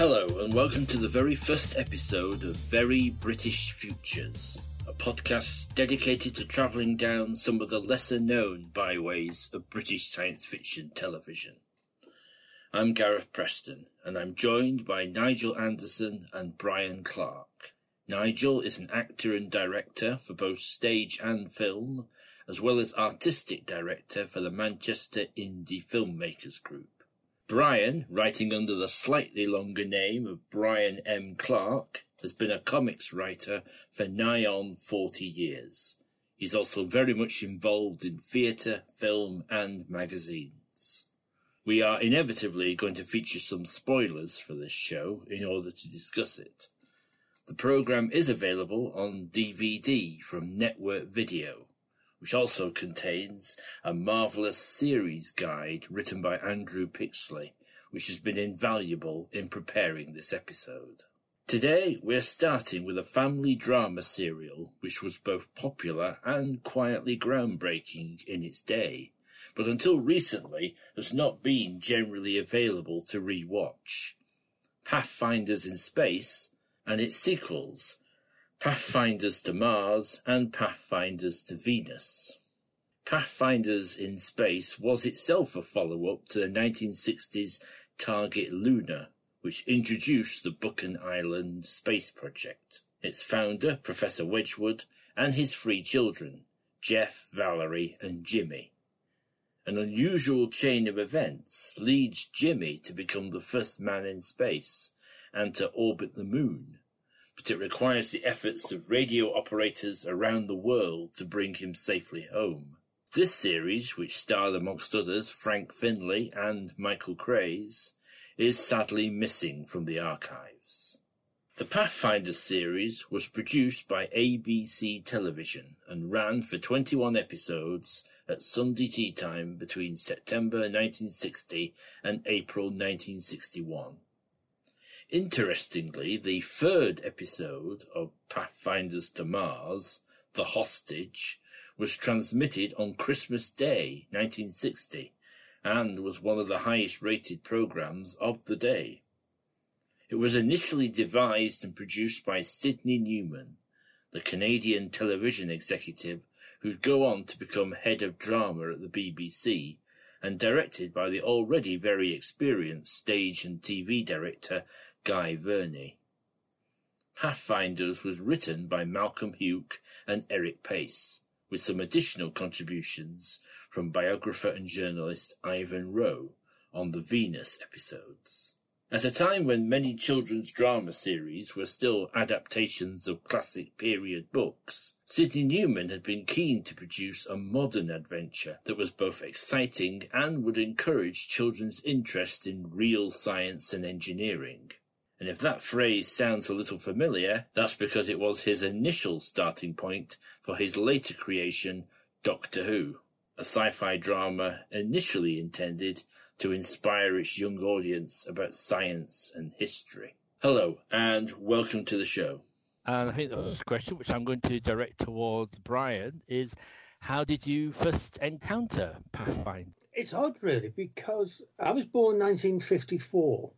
Hello, and welcome to the very first episode of Very British Futures, a podcast dedicated to travelling down some of the lesser known byways of British science fiction television. I'm Gareth Preston, and I'm joined by Nigel Anderson and Brian Clark. Nigel is an actor and director for both stage and film, as well as artistic director for the Manchester Indie Filmmakers Group. Brian, writing under the slightly longer name of Brian M. Clark, has been a comics writer for nigh on 40 years. He's also very much involved in theatre, film, and magazines. We are inevitably going to feature some spoilers for this show in order to discuss it. The programme is available on DVD from Network Video which also contains a marvellous series guide written by Andrew Pixley, which has been invaluable in preparing this episode. Today, we're starting with a family drama serial which was both popular and quietly groundbreaking in its day, but until recently has not been generally available to re-watch. Pathfinders in Space and its sequels, Pathfinders to Mars and Pathfinders to Venus. Pathfinders in Space was itself a follow-up to the 1960s Target Luna, which introduced the Buchan Island space project. Its founder, Professor Wedgwood, and his three children, Jeff, Valerie, and Jimmy. An unusual chain of events leads Jimmy to become the first man in space and to orbit the moon but it requires the efforts of radio operators around the world to bring him safely home. This series, which starred amongst others Frank Finlay and Michael Craze, is sadly missing from the archives. The Pathfinder series was produced by ABC Television and ran for 21 episodes at Sunday tea time between September 1960 and April 1961. Interestingly, the third episode of Pathfinders to Mars, The Hostage, was transmitted on Christmas Day, 1960, and was one of the highest rated programs of the day. It was initially devised and produced by Sidney Newman, the Canadian television executive who'd go on to become head of drama at the BBC and directed by the already very experienced stage and TV director Guy Verney. Pathfinders was written by Malcolm Hulke and Eric Paice, with some additional contributions from biographer and journalist Ivan Rowe on the Venus episodes. At a time when many children's drama series were still adaptations of classic period books, Sidney Newman had been keen to produce a modern adventure that was both exciting and would encourage children's interest in real science and engineering. And if that phrase sounds a little familiar, that's because it was his initial starting point for his later creation, Doctor Who, a sci-fi drama initially intended to inspire its young audience about science and history. Hello, and welcome to the show. And I think the first question, which I'm going to direct towards Brian, is how did you first encounter Pathfinder? It's odd, really, because I was born 1954.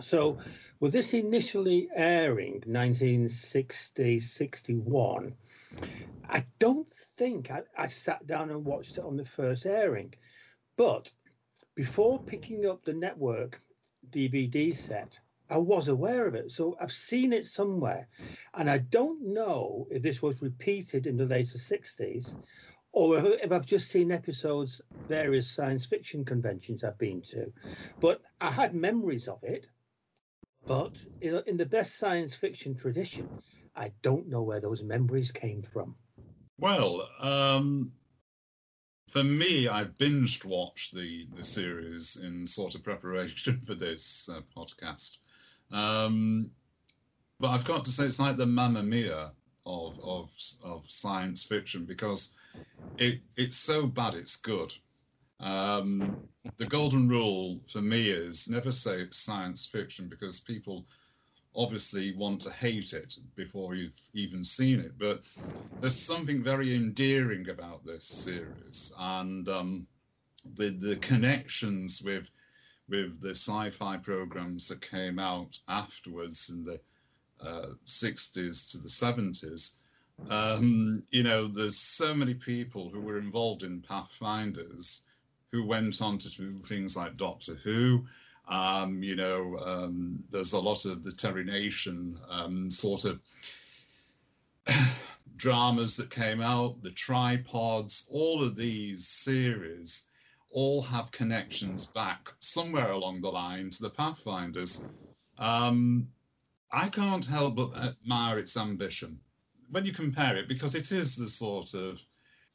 So, with this initially airing 1960 61, I don't think I, I sat down and watched it on the first airing. But before picking up the network DVD set, I was aware of it. So I've seen it somewhere. And I don't know if this was repeated in the later 60s or if I've just seen episodes, various science fiction conventions I've been to. But I had memories of it. But in, the best science fiction tradition, I don't know where those memories came from. Well, um, for me, I've binged watched the the series in sort of preparation for this uh, podcast. Um, but I've got to say, it's like the Mamma Mia of of of science fiction because it it's so bad it's good. Um, the golden rule for me is never say science fiction because people obviously want to hate it before you've even seen it. But there's something very endearing about this series and um, the the connections with with the sci-fi programs that came out afterwards in the uh, 60s to the 70s. Um, you know, there's so many people who were involved in Pathfinders who went on to do things like Doctor Who. Um, you know, um, there's a lot of the Terry Nation um, sort of dramas that came out, the tripods, all of these series all have connections back somewhere along the line to the Pathfinders. Um, I can't help but admire its ambition when you compare it, because it is the sort of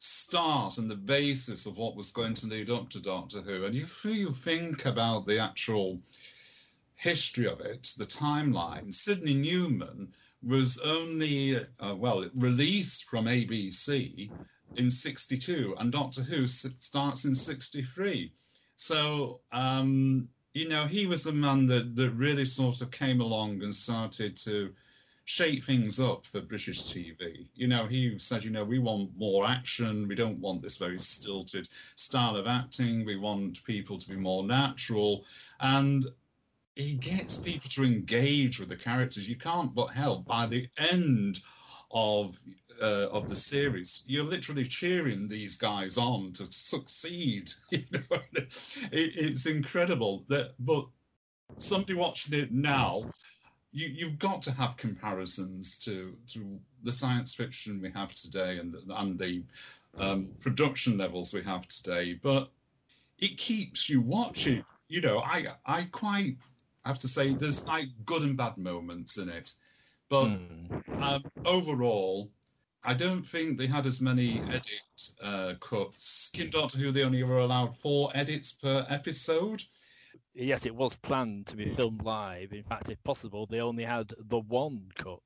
start and the basis of what was going to lead up to Doctor Who. And if you think about the actual history of it, the timeline, Sidney Newman was only, uh, well, released from ABC in 62, and Doctor Who starts in 63. So, um, you know, he was the man that, that really sort of came along and started to shake things up for British TV. You know, he said, you know, we want more action. We don't want this very stilted style of acting. We want people to be more natural. And he gets people to engage with the characters. You can't but help by the end of uh, of the series, you're literally cheering these guys on to succeed. You know, it, it's incredible that, but somebody watching it now, you, you've got to have comparisons to to the science fiction we have today and the, and the um, production levels we have today. But it keeps you watching. You know, I I quite have to say there's like good and bad moments in it. But mm. um, overall, I don't think they had as many edit uh, cuts. In Doctor Who, they only were allowed four edits per episode. Yes, it was planned to be filmed live. In fact, if possible, they only had the one cut,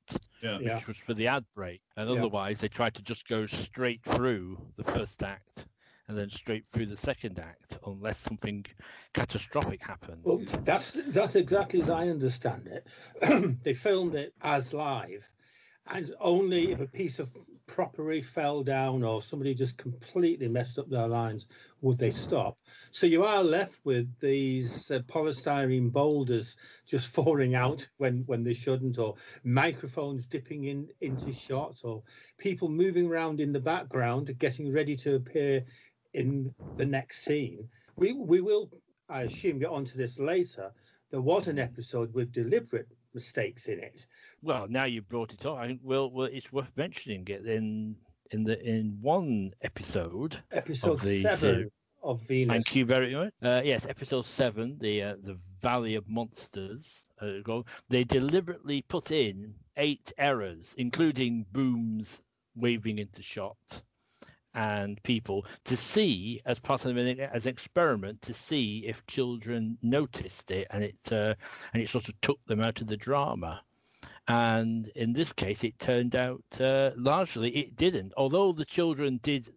yeah. which yeah. was for the ad break. And yeah. otherwise, they tried to just go straight through the first act and then straight through the second act unless something catastrophic happened. Well, that's that's exactly as I understand it. they filmed it as live, and only if a piece of property fell down or somebody just completely messed up their lines would they stop. So you are left with these uh, polystyrene boulders just falling out when when they shouldn't, or microphones dipping in into shots, or people moving around in the background getting ready to appear in the next scene. We we will, I assume, get onto this later. There was an episode with deliberate mistakes in it. Well, now you brought it up. I well, well, it's worth mentioning it in in the in one episode. Episode of the seven. Series. Of Venus. Thank you very much. Uh, yes, episode seven, the uh, the Valley of Monsters. Uh, they deliberately put in eight errors, including booms waving into shot, and people to see as part of an as experiment to see if children noticed it and it uh, and it sort of took them out of the drama. And in this case it turned out uh, largely it didn't. Although the children did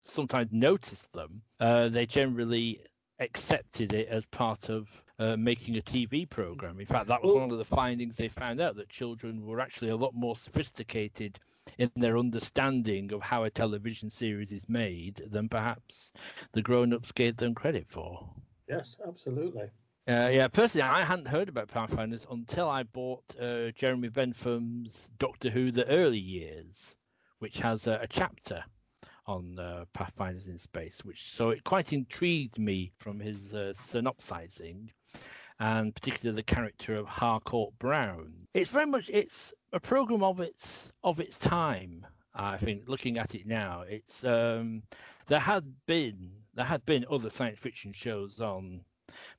sometimes notice them uh, they generally accepted it as part of uh, making a TV program. In fact, that was one of the findings they found out that children were actually a lot more sophisticated in their understanding of how a television series is made than perhaps the grown-ups gave them credit for. Yes, absolutely. Uh, yeah, personally, I hadn't heard about Pathfinders until I bought uh, Jeremy Bentham's Doctor Who: The Early Years, which has a, a chapter on uh, Pathfinders in Space, which so it quite intrigued me from his uh, synopsizing, and particularly the character of Harcourt Brown. It's very much it's a program of its of its time. I think looking at it now, it's um, there had been there had been other science fiction shows on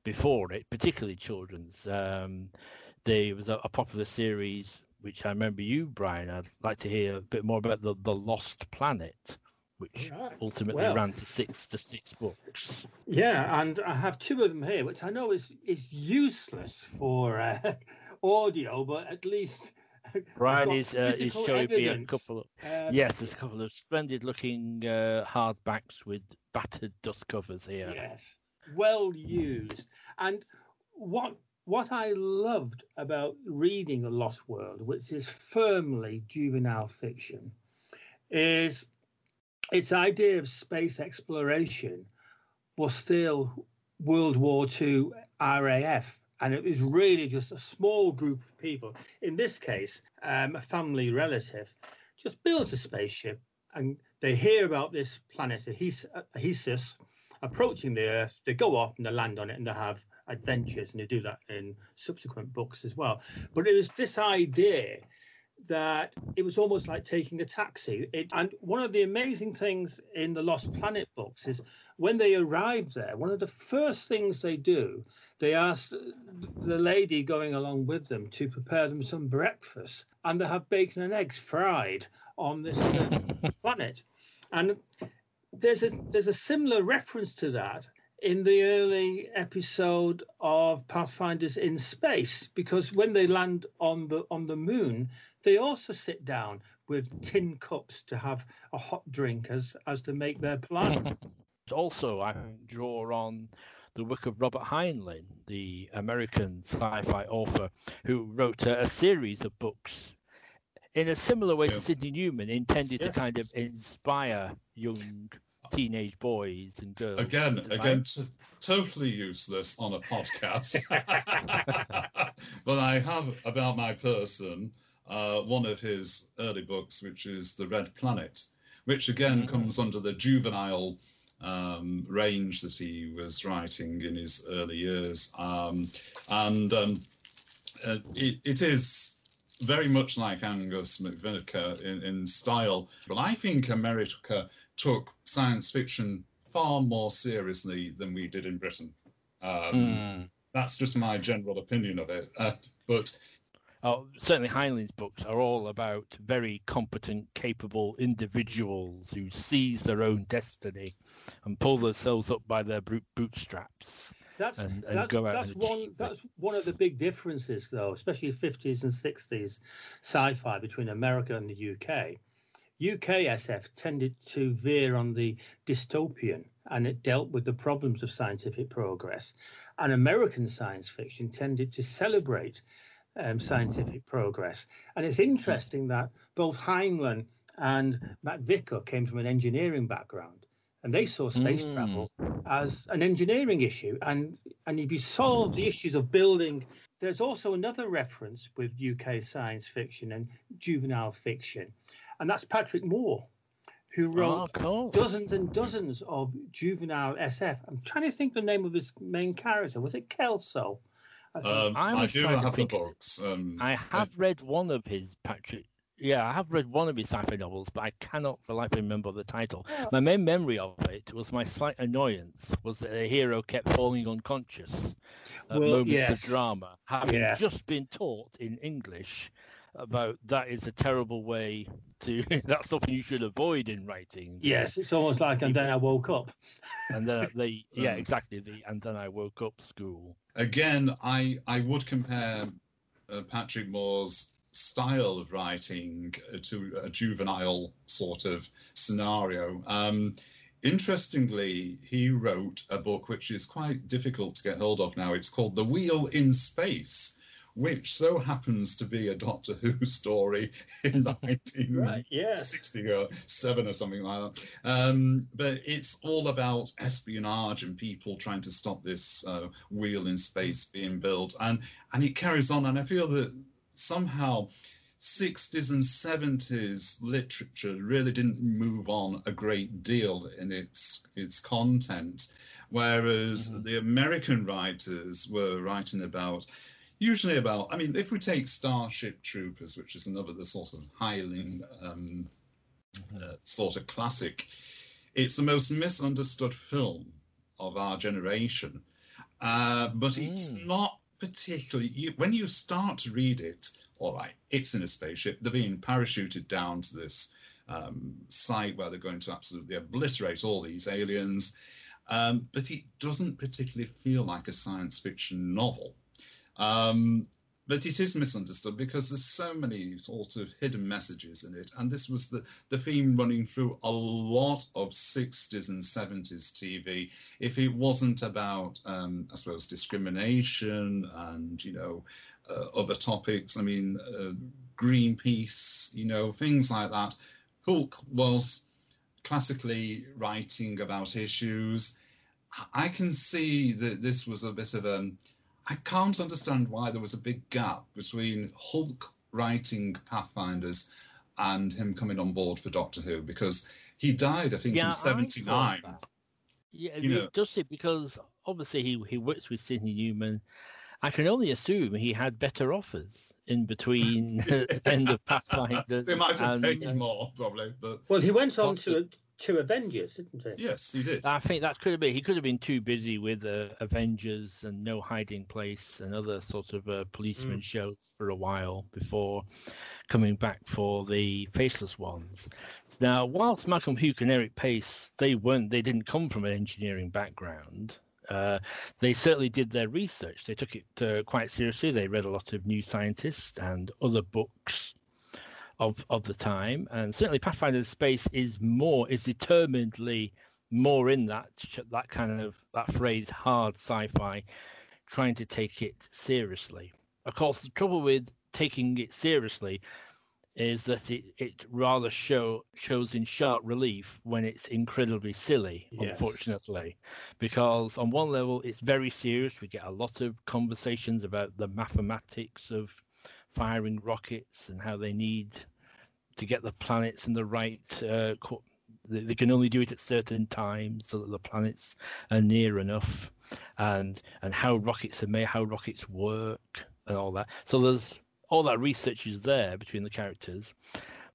before it, particularly children's. Um, there was a, a popular series which I remember you, Brian. I'd like to hear a bit more about the the Lost Planet, which right. ultimately well, ran to six to six books. Yeah, and I have two of them here, which I know is is useless for uh, audio, but at least. Brian is uh, is showing me a couple of um, yes, there's a couple of splendid looking uh, hardbacks with battered dust covers here. Yes, well used. And what what I loved about reading A Lost World, which is firmly juvenile fiction, is its idea of space exploration was still World War II RAF. And it was really just a small group of people. In this case, um, a family relative just builds a spaceship and they hear about this planet, Ahesus, approaching the Earth. They go off and they land on it and they have adventures, and they do that in subsequent books as well. But it was this idea that it was almost like taking a taxi. It, and one of the amazing things in the Lost Planet books is when they arrive there, one of the first things they do, they ask the lady going along with them to prepare them some breakfast, and they have bacon and eggs fried on this uh, planet. And there's a there's a similar reference to that in the early episode of Pathfinders in Space because when they land on the on the moon, they also sit down with tin cups to have a hot drink as as to make their plan. also, I draw on the work of Robert Heinlein, the American sci-fi author, who wrote a, a series of books in a similar way yeah. to Sidney Newman, intended yeah. to kind of inspire young teenage boys and girls. Again, again, t- totally useless on a podcast. but I have about my person uh, one of his early books, which is The Red Planet, which again mm. comes under the juvenile um, range that he was writing in his early years. Um, and um, uh, it, it is very much like Angus MacVicar in, in style. But I think America took science fiction far more seriously than we did in Britain. Um, mm. That's just my general opinion of it. Uh, but oh, certainly Heinlein's books are all about very competent, capable individuals who seize their own destiny and pull themselves up by their bootstraps. That's and, and that's, that's one that's one of the big differences, though, especially 50s and 60s sci-fi between America and the UK. UK SF tended to veer on the dystopian and it dealt with the problems of scientific progress. And American science fiction tended to celebrate um, scientific progress. And it's interesting that both Heinlein and MacVicar came from an engineering background and they saw space mm. travel as an engineering issue. And and if you solve the issues of building, there's also another reference with UK science fiction and juvenile fiction, and that's Patrick Moore, who oh, wrote oh, dozens and dozens of juvenile SF. I'm trying to think the name of his main character. Was it Kelso? I, um, I, I do have the books. Um, I have I... read one of his Patrick yeah, I have read one of his sci-fi novels, but I cannot for life remember the title. My main memory of it was my slight annoyance was that the hero kept falling unconscious at well, moments yes. of drama, having yeah. just been taught in English about that is a terrible way to that's something you should avoid in writing. Yes, it's almost like and then I woke up. And then the yeah, exactly the and then I woke up school. Again, I I would compare uh, Patrick Moore's style of writing to a juvenile sort of scenario. Um, interestingly, he wrote a book which is quite difficult to get hold of now. It's called The Wheel in Space. Which so happens to be a Doctor Who story in 1960 right, yeah. or seven or something like that. Um, but it's all about espionage and people trying to stop this uh, wheel in space being built, and and it carries on. And I feel that somehow 60s and 70s literature really didn't move on a great deal in its its content whereas mm-hmm. the american writers were writing about usually about i mean if we take starship troopers which is another the sort of Heinlein um, mm-hmm. uh, sort of classic it's the most misunderstood film of our generation uh, but it's mm. not particularly you, when you start to read it. All right, it's in a spaceship. They're being parachuted down to this um, site where they're going to absolutely obliterate all these aliens. Um, but it doesn't particularly feel like a science fiction novel. Um, but it is misunderstood because there's so many sort of hidden messages in it and this was the, the theme running through a lot of 60s and 70s tv if it wasn't about um, i suppose discrimination and you know uh, other topics i mean uh, greenpeace you know things like that Hulke was classically writing about issues I can see that this was a bit of a. I can't understand why there was a big gap between Hulke writing Pathfinders and him coming on board for Doctor Who because he died, I think, Yeah, I in '79. Yeah, You it know- does it because obviously he he works with Sidney Newman. I can only assume he had better offers in between end of Pathfinder. They might have and, paid uh, more, probably, but Well, he went on Possibly. to to Avengers, didn't he? yes, he did. I think that could have been. He could have been too busy with uh, Avengers and No Hiding Place and other sort of uh, policeman shows for a while before coming back for the Faceless ones. Now, whilst Malcolm Hulke and Eric Paice, they weren't. They didn't come from an engineering background. Uh, they certainly did their research. They took it uh, quite seriously. They read a lot of New Scientist and other books of of the time, and certainly Pathfinder Space is more is determinedly more in that that kind of that phrase hard sci-fi, trying to take it seriously. Of course, the trouble with taking it seriously is that it, it rather show shows in sharp relief when it's incredibly silly, Yes. unfortunately. Because on one level it's very serious. We get a lot of conversations about the mathematics of firing rockets and how they need to get the planets in the right uh, co- they, can only do it at certain times so that the planets are near enough and and how rockets are made how rockets work and all that. So there's all that research is there between the characters.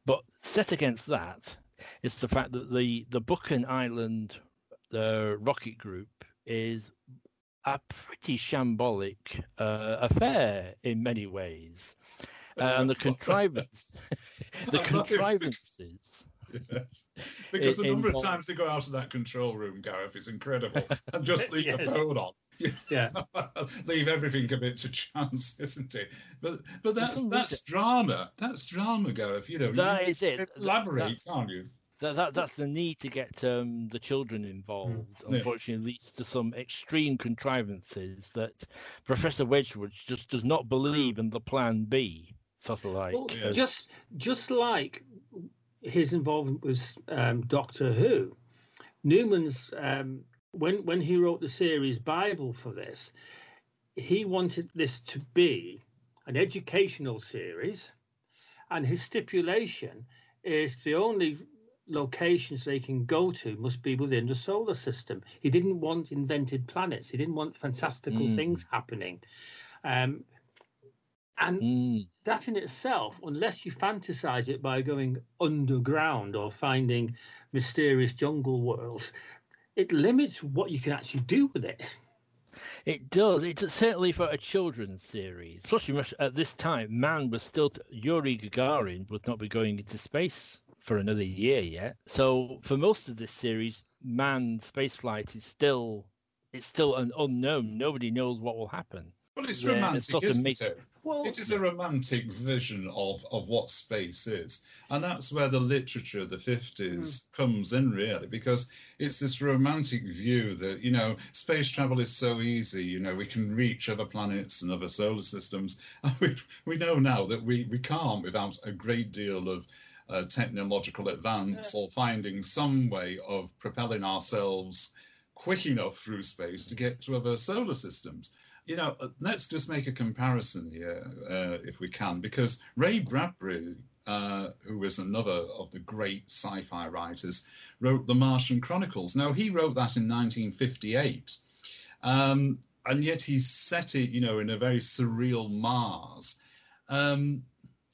But set against that is the fact that the the Buchan Island uh, rocket group is a pretty shambolic uh, affair in many ways uh, and the contrivance the I'm not even- contrivances Yes. Because the number of times they go out of that control room, Gareth, is incredible. And just leave the phone on. Yeah. leave everything a bit to chance, isn't it? But but that's that's drama. That's drama, Gareth. You know, That you is it. Elaborate, that's- can't you? That, that that's the need to get um, the children involved. Yeah. Unfortunately, leads to some extreme contrivances that Professor Wedgwood just does not believe in the Plan B. Sort of like, Well, Yeah. just just like his involvement with um, Doctor Who, Newman's um, when when he wrote the series Bible for this, he wanted this to be an educational series, and his stipulation is the only locations they can go to must be within the solar system. He didn't want invented planets. He didn't want fantastical Mm. things happening. Um, and Mm, that in itself, unless you fantasize it by going underground or finding mysterious jungle worlds, it limits what you can actually do with it. it does. It's certainly for a children's series. Plus, at this time, man was still t- Yuri Gagarin would not be going into space for another year yet. So for most of this series, manned spaceflight is still it's still an unknown. Nobody knows what will happen. Well, it's Yeah, it romantic, sort of isn't makes- it? Well, It is a romantic vision of, of what space is. And that's where the literature of the 50s hmm. comes in, really, because it's this romantic view that, you know, space travel is so easy. You know, we can reach other planets and other solar systems. And we, we know now that we, we can't without a great deal of uh, technological advance or finding some way of propelling ourselves quick enough through space to get to other solar systems. You know, uh, let's just make a comparison here, uh, if we can, because Ray Bradbury, uh, who was another of the great sci fi writers, wrote The Martian Chronicles. Now, he wrote that in 1958. Um, and yet he set it, you know, in a very surreal Mars. Um,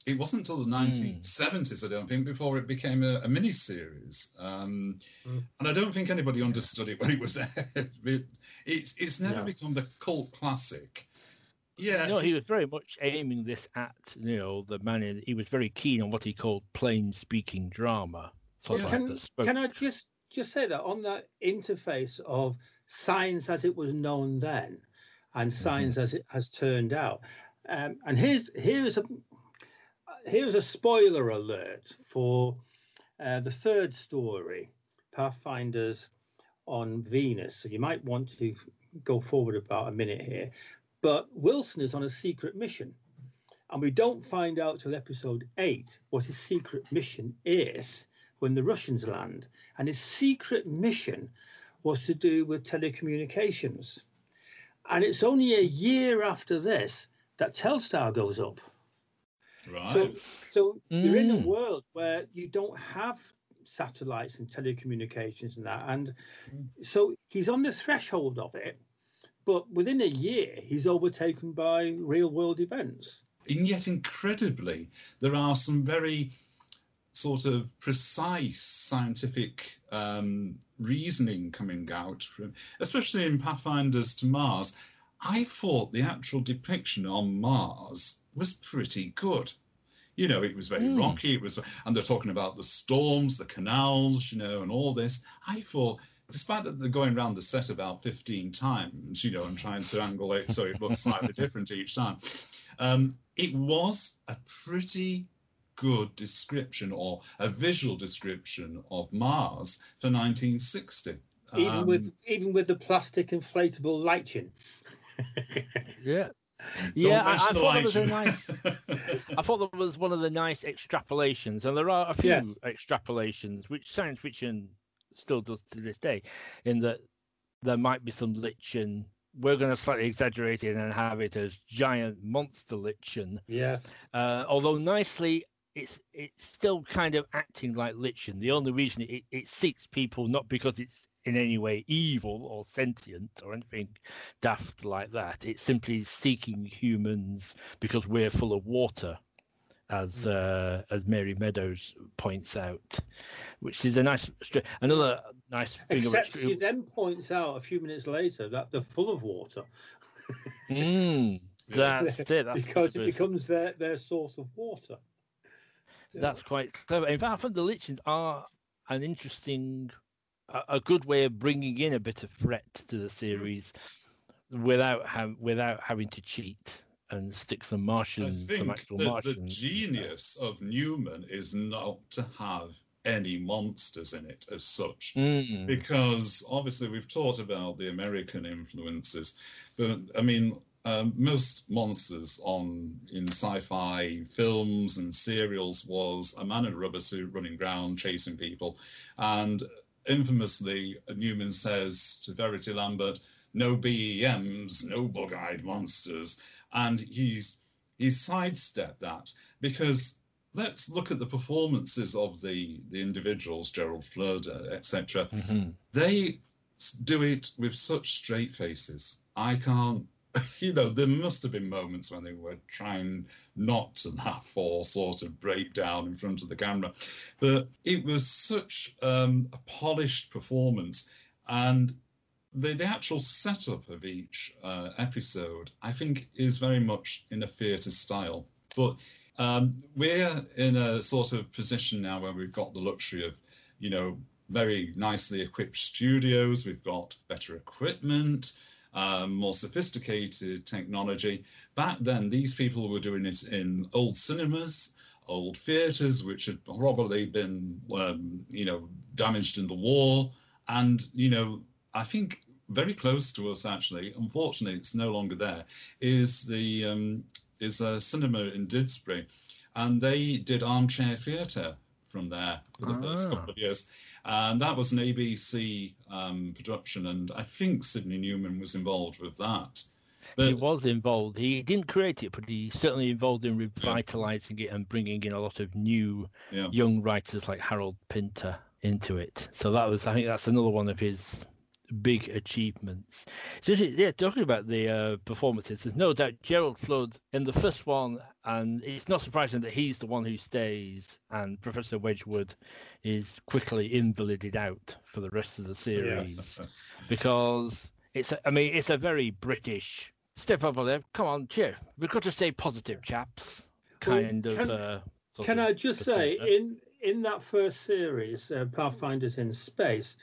it wasn't until the 1970s, I don't think, before it became a, a mini series. Um, Mm. And I don't think anybody understood it when it was aired. It, it's it's never No. become the cult classic. Yeah, No, he was very much aiming this at you know the man. In, he was very keen on what he called plain speaking drama. Sort Well, of can, like that spoke- can I just just say that on that interface of science as it was known then and science as it has turned out, um, and here's here's a here's a spoiler alert for uh, the third story, Pathfinders on Venus. So you might want to go forward about a minute here, but Wilson is on a secret mission. And we don't find out till episode eight what his secret mission is when the Russians land. And his secret mission was to do with telecommunications. And it's only a year after this that Telstar goes up. Right. So, so you're in a Mm. world where you don't have satellites and telecommunications and that, and so he's on the threshold of it. But within a year, he's overtaken by real world events. and yet incredibly, there are some very sort of precise scientific um, reasoning coming out from, especially in Pathfinders to Mars. I thought the actual depiction on Mars was pretty good. You know, it was very Mm. rocky. It was, and they're talking about the storms, the canals, you know, and all this. I thought, despite that they're going around the set about 15 times, you know, and trying to angle it so it looks slightly different each time, um, it was a pretty good description or a visual description of Mars for 1960. Even Um, with even with the plastic inflatable lighting. Yeah. don't Yeah, I, I thought that was a nice. I thought that was one of the nice extrapolations, and there are a few Yes. extrapolations which science fiction still does to this day, in that there might be some lichen. We're going to slightly exaggerate it and have it as giant monster lichen, Yes. uh, although nicely. It's it's still kind of acting like lichen. The only reason it, it seeks people not because it's in any way evil or sentient or anything daft like that. It's simply seeking humans because we're full of water, as uh, as Mary Meadows points out, which is a nice another nice thing. Except she then points out a few minutes later that they're full of water Mm, that's it. That's because it becomes their, their source of water. Yeah. That's quite clever. In fact, I think the lichens are an interesting, a, a good way of bringing in a bit of threat to the series, without ha- without having to cheat and stick some I Martians, some think actual that the Martians. genius of Newman is not to have any monsters in it as such. Mm. because obviously we've talked about the American influences, but I mean, um, most monsters on in sci-fi films and serials was a man in a rubber suit running around chasing people, and infamously Newman says to Verity Lambert, "No BEMs, no bug-eyed monsters," and he's he's sidestepped that because let's look at the performances of the the individuals, Gerald uh, etc. Mhm. They do it with such straight faces. I can't. You know, there must have been moments when they were trying not to laugh or sort of break down in front of the camera, but it was such um, a polished performance, and the, the actual setup of each uh, episode, I think, is very much in a theatre style. But um, we're in a sort of position now where we've got the luxury of, you know, very nicely equipped studios. We've got better equipment, um, more sophisticated technology. Back then, these people were doing it in old cinemas, old theatres, which had probably been, um, you know, damaged in the war. And, you know, I think very close to us, actually, unfortunately, it's no longer there, is the um, is a cinema in Didsbury, and they did armchair theatre from there for the first Ah. couple of years, and that was an ABC um, production, and I think Sidney Newman was involved with that. he was involved. He didn't create it, but he's certainly involved in revitalizing it and bringing in a lot of new yeah, young writers like Harold Pinter into it. So that was, I think, that's another one of his big achievements. So yeah, talking about the uh, performances, there's no doubt Gerald Flood in the first one, and it's not surprising that he's the one who stays, and Professor Wedgwood is quickly invalided out for the rest of the series because it's, a, I mean, it's a very British step up on there. Come on, cheer. We've got to stay positive, chaps. Well, Kind of. can- uh, Can of I just say, in in that first series, uh, Pathfinders in Space,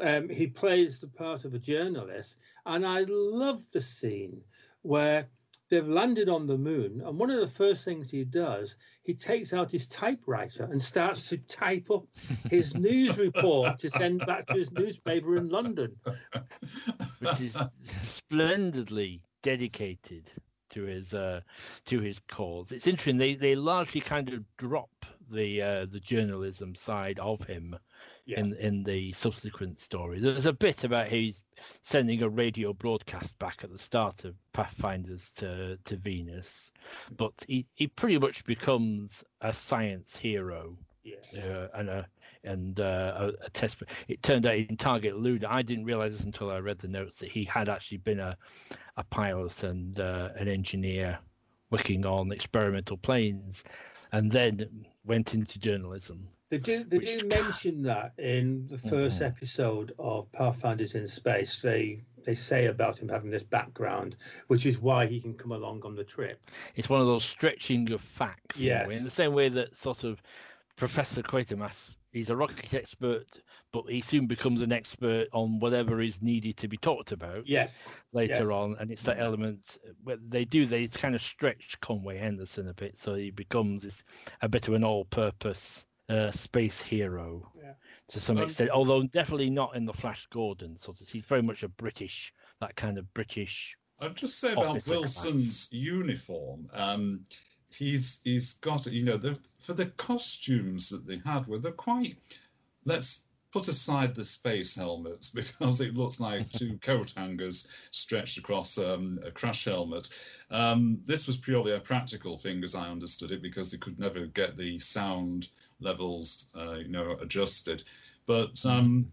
um, he plays the part of a journalist, and I love the scene where they've landed on the moon, and one of the first things he does, he takes out his typewriter and starts to type up his news report to send back to his newspaper in London. which is splendidly dedicated to his uh, to his cause. It's interesting. They they largely kind of drop the uh, the journalism side of him Yeah. in in the subsequent story. There's a bit about he's sending a radio broadcast back at the start of Pathfinders to to Venus, but he he pretty much becomes a science hero Yeah. uh, and a and uh, a, a test. It turned out in Target Luna, I didn't realize this until I read the notes that he had actually been a a pilot and uh, an engineer working on experimental planes, and then went into journalism. They do they Which- do mention that in the 1st Mhm. episode of Pathfinders in Space. They they say about him having this background, which is why he can come along on the trip. It's one of those stretching of facts. in Yes. in the same way that sort of Professor Quatermass, he's a rocket expert, but he soon becomes an expert on whatever is needed to be talked about. Yes. later Yes. on, and it's that element where they do they kind of stretch Conway Henderson a bit, so he becomes this, a bit of an all-purpose uh, space hero Yeah. to some Um, extent. Although definitely not in the Flash Gordon sort of. He's very much a British, that kind of British. I'd just say about Officer Wilson's uniform. Um, he's he's got it. you know the for the costumes that they had were they're quite. Let's put aside the space helmets because it looks like two coat hangers stretched across um, a crash helmet. Um, this was purely a practical thing, as I understood it, because they could never get the sound levels, uh, you know, adjusted. But um,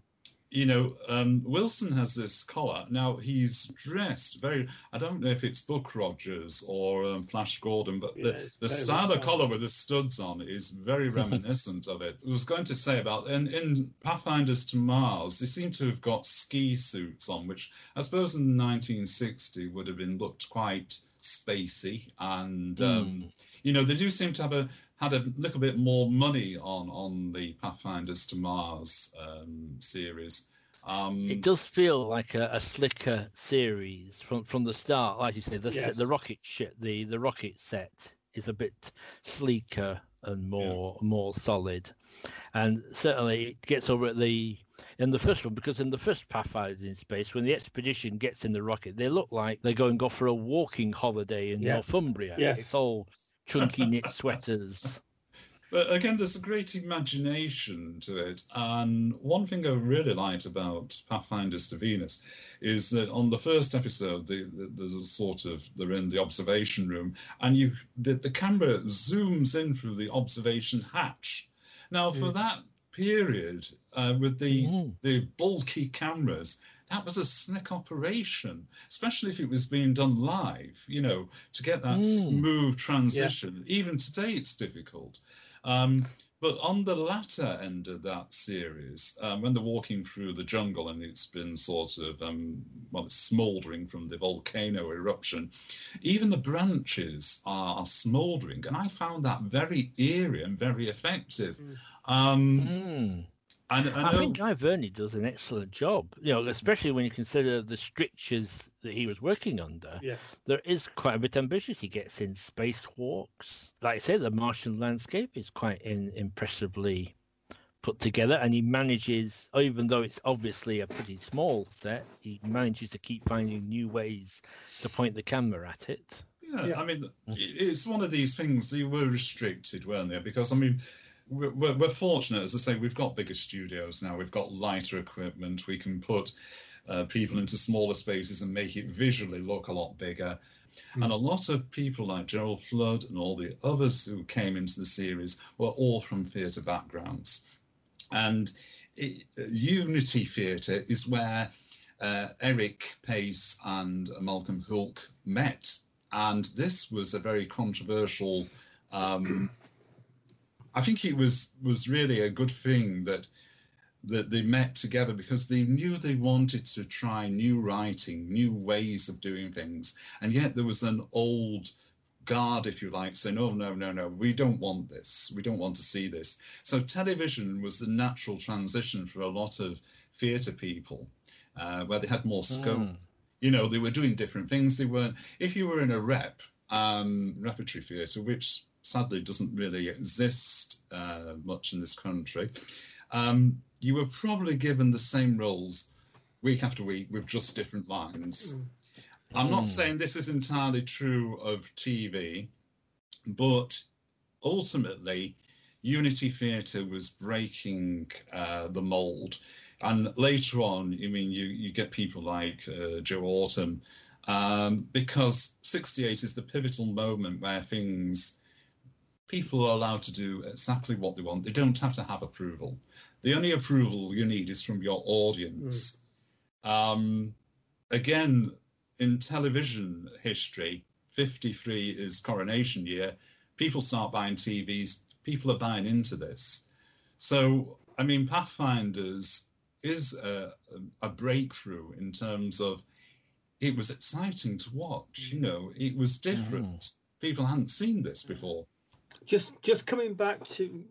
you know, um, Wilson has this collar. Now he's dressed very. I don't know if it's Buck Rogers or um, Flash Gordon, but Yeah, the, the style of collar with the studs on is very reminiscent of it. I was going to say about in, in Pathfinders to Mars, they seem to have got ski suits on, which I suppose in 1960 would have been looked quite spacey and. Um, you know, they do seem to have a had a little bit more money on on the Pathfinders to Mars um, series. Um, It does feel like a, a slicker series from from the start, like you say. The set, Yes. the rocket ship, the the rocket set is a bit sleeker and more more solid, and certainly it gets over at the in the first one because in the first Pathfinders in space, when the expedition gets in the rocket, they look like they're going off for a walking holiday in Yeah. Northumbria. Yes. It's all chunky knit sweaters. But again, there's a great imagination to it. And one thing I really liked about Pathfinders to Venus is that on the first episode, the, the, there's a sort of they're in the observation room, and you the, the camera zooms in through the observation hatch. Now, for Mm. that period, uh, with the Mm. the bulky cameras. That was a slick operation, especially if it was being done live, you know, to get that Mm. smooth transition. Even today, it's difficult. Um, but on the latter end of that series, um, when they're walking through the jungle and it's been sort of, um, well, it's smouldering from the volcano eruption, even the branches are, are smouldering. And I found that very eerie and very effective. Mm. Um, Mm. and, and I think Guy Verney does an excellent job. You know, especially when you consider the strictures that he was working under. Yeah. There is quite a bit ambitious. He gets in spacewalks. Like I say, the Martian landscape is quite in, impressively put together, and he manages, even though it's obviously a pretty small set, he manages to keep finding new ways to point the camera at it. Yeah, Yeah. I mean, it's one of these things. They were restricted, weren't they? Because I mean, we're, we're we're fortunate, as I say, we've got bigger studios now. We've got lighter equipment. We can put uh, people into smaller spaces and make it visually look a lot bigger. Mm. And a lot of people like Gerald Flood and all the others who came into the series were all from theatre backgrounds. And it, Unity Theatre is where uh, Eric Paice and Malcolm Hulke met. And this was a very controversial. Um, I think it was was really a good thing that that they met together because they knew they wanted to try new writing, new ways of doing things, and yet there was an old guard, if you like, saying, "Oh no, no, no, we don't want this. We don't want to see this." So television was the natural transition for a lot of theatre people, uh, where they had more scope. Mm. You know, they were doing different things. They weren't. If you were in a rep, um, repertory theatre, which sadly doesn't really exist uh, much in this country, um, you were probably given the same roles week after week with just different lines. Mm. I'm not Mm. saying this is entirely true of TV, but ultimately, Unity Theatre was breaking uh, the mold. And later on, I mean, you, you get people like uh, Joe Orton, um, because 68 is the pivotal moment where things, people are allowed to do exactly what they want. They don't have to have approval. The only approval you need is from your audience. Mm. Um, again, in television history, 53 is coronation year. People start buying TVs. People are buying into this. So, I mean, Pathfinders is a, a breakthrough in terms of it was exciting to watch. You know, it was different. Mm. People hadn't seen this before. Just, just coming back to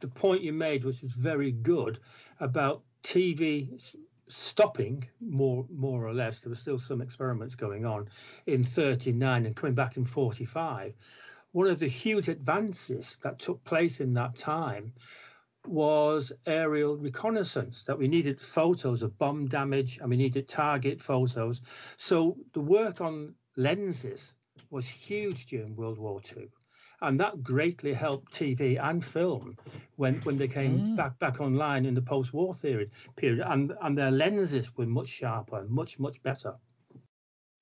the point you made, which was very good about TV stopping more more or less. There were still some experiments going on in 39 and coming back in 45 one of the huge advances that took place in that time was aerial reconnaissance that we needed photos of bomb damage and we needed target photos. So the work on lenses was huge during world war ii and that greatly helped TV and film when when they came mm. back back online in the post-war period period, and and their lenses were much sharper, and much much better.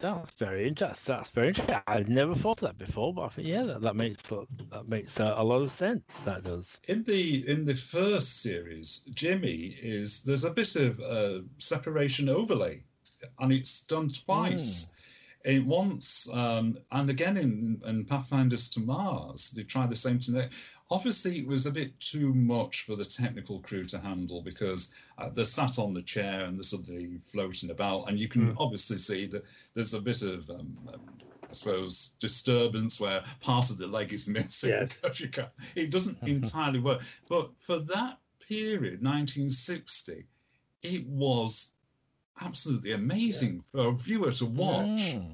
That's very interesting. That's very interesting. I've never thought of that before, but I think yeah, that, that makes that makes uh, a lot of sense. That does. In the in the first series, Jimmy is there's a bit of uh, separation overlay, and it's done twice. Mm. It once, um, and again in, in Pathfinders to Mars, they tried the same thing. Obviously, it was a bit too much for the technical crew to handle because uh, they're sat on the chair and they're suddenly floating about, and you can mm. obviously see that there's a bit of um, um, I suppose, disturbance where part of the leg is missing yes. because you can it doesn't entirely work. But for that period, 1960, it was absolutely amazing yeah. for a viewer to watch. Mm.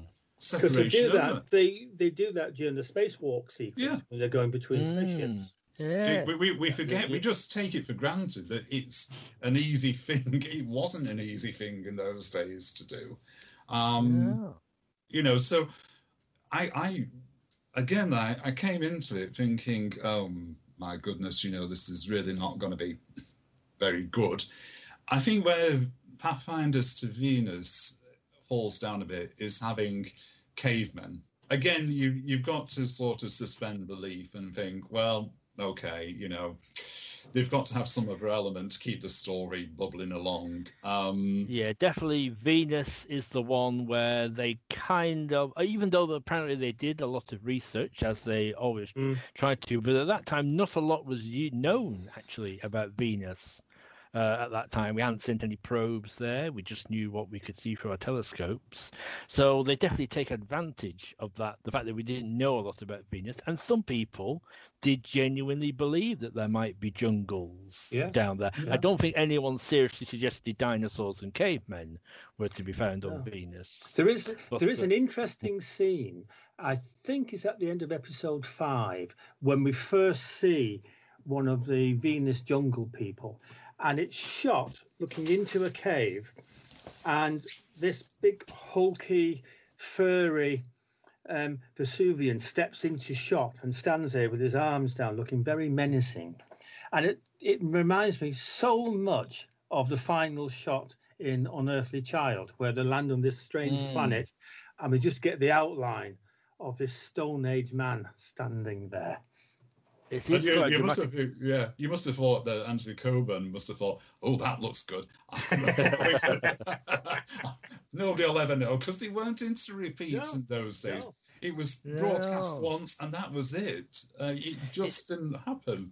Because they do that, they they do that during the spacewalk sequence yeah. when they're going between mm. spaceships. Yeah. We, we, we forget, we just take it for granted that it's an easy thing. It wasn't an easy thing in those days to do. Um, yeah. You know, so I, I again, I, I came into it thinking, oh my goodness, you know, this is really not going to be very good. I think where Pathfinders to Venus falls down a bit is having cavemen. Again, you you've got to sort of suspend belief and think, well, okay, you know, they've got to have some other element to keep the story bubbling along. Um, yeah, definitely. Venus is the one where they kind of, even though apparently they did a lot of research as they always mm. tried to, but at that time, not a lot was known actually about Venus uh, at that time. We hadn't sent any probes there. We just knew what we could see through our telescopes. So they definitely take advantage of that, the fact that we didn't know a lot about Venus. And some people did genuinely believe that there might be jungles yeah. down there. Yeah. I don't think anyone seriously suggested dinosaurs and cavemen were to be found on Venus. There is but, there is uh, an interesting scene. I think it's at the end of episode five when we first see one of the Venus jungle people and it's shot looking into a cave, and this big hulky, furry um, Venusian steps into shot and stands there with his arms down, looking very menacing, and it it reminds me so much of the final shot in Unearthly Child, where they land on this strange mm. planet, and we just get the outline of this Stone Age man standing there. It is you, you must have, yeah, you must have thought that Anthony Coburn must have thought, "Oh, that looks good." Nobody will ever know because they weren't into repeats no, in those days. No. It was broadcast no. once, and that was it. Uh, it just didn't happen.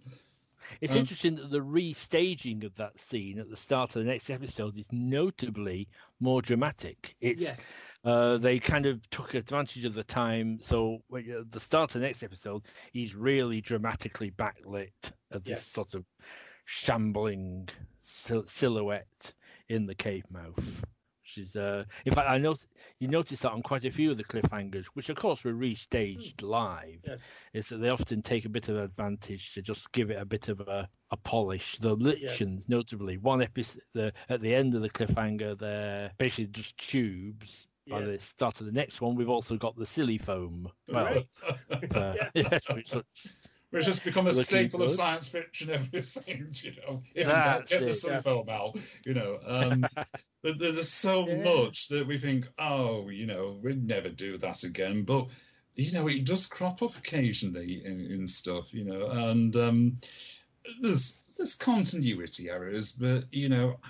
It's um, interesting that the restaging of that scene at the start of the next episode is notably more dramatic. It's yes. uh, they kind of took advantage of the time. So when, at the start of the next episode, he's really dramatically backlit of this yes. sort of shambling sil- silhouette in the cave mouth which is uh in fact I know you notice that on quite a few of the cliffhangers, which of course were restaged hmm. live, yes. is that they often take a bit of advantage to just give it a bit of a, a polish. The lichens, yes. notably, one episode the, at the end of the cliffhanger, they're basically just tubes. By yes. the start of the next one, we've also got the silly foam. Well, uh, yes, which, Which has become a Looking staple of science fiction ever since, you know. Even That's get the it, sun yeah. film out, you know. Um, there- there's so Yeah. much that we think, oh, you know, we'd never do that again. But, you know, it does crop up occasionally in, in stuff, you know. And um, there's there's continuity errors, but, you know,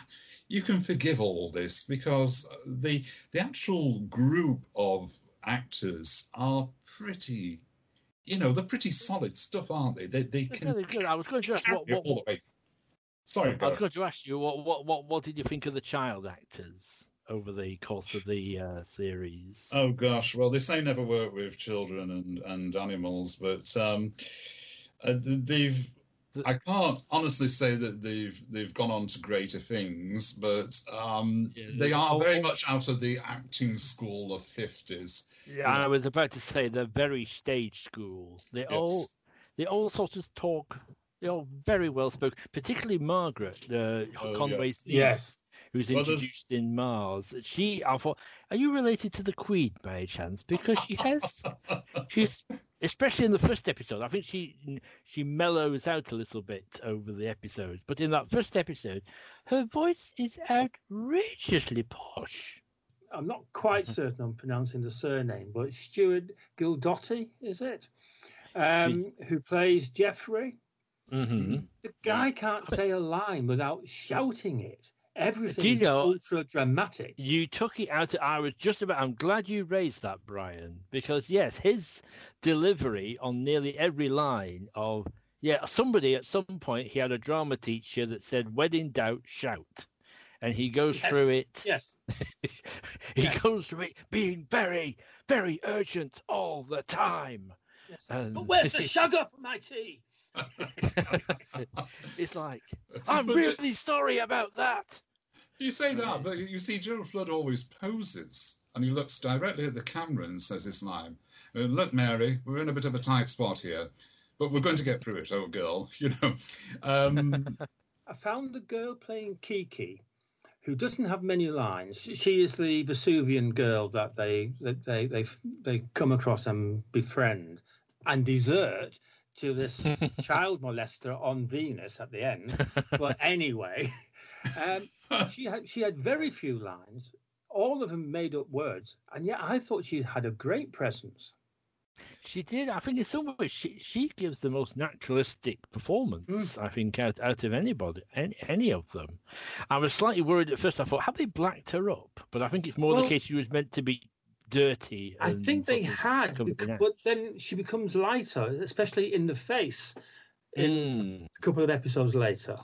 you can forgive all this because the the actual group of actors are pretty you know they're pretty solid stuff aren't they they, they That's can really good. I was going to ask carry what, what, all the way sorry I was going to ask you what, what what what did you think of the child actors over the course of the uh, series? oh gosh well they say never work with children and and animals but um uh, they've I can't honestly say that they've they've gone on to greater things, but um, Yeah, they are very much out of the acting school of fifties. Yeah, and I was about to say they're very stage school. They all they all sort of talk. They're all very well spoken, particularly Margaret, uh, Oh, Conway's niece, Yes. Who's Well, there's- introduced in Mars. She, I thought, are you related to the Queen by any chance? Because she has, she's especially in the first episode. I think she she mellows out a little bit over the episodes, but in that first episode, her voice is outrageously posh. I'm not quite Mm-hmm. certain I'm pronouncing the surname, but Stuart Guidotti, is it? Um, who plays Jeffrey? Mm-hmm. The guy can't say a line without shouting it. Everything you is know- ultra dramatic. You took it out. I was just about. I'm glad you raised that, Brian, because yes, his delivery on nearly every line of yeah, somebody at some point he had a drama teacher that said, "When in doubt, shout," and he goes Yes, through it. Yes. he yeah. goes through it being very, very urgent all the time. yes. And But where's the sugar for my tea? it's like, I'm really sorry about that. You say that, but you see, Joe Flood always poses and he looks directly at the camera and says this line "Uh, Look, Mary, we're in a bit of a tight spot here, but we're going to get through it, oh girl. You know, um, I found the girl playing Kiki, who doesn't have many lines. She- She is the Venusian girl that they that they they they come across and befriend and desert to this child molester on Venus at the end. But anyway, um, she had she had very few lines, all of them made up words, and yet I thought she had a great presence. She did. I think in some ways she, she gives the most naturalistic performance. I think out, out of anybody, any, any of them. I was slightly worried at first. I thought, have they blacked her up? But I think it's more Well- the case she was meant to be dirty. I think they had, covered in bec- ash. but then she becomes lighter, especially in the face. In Mm, a couple of episodes later.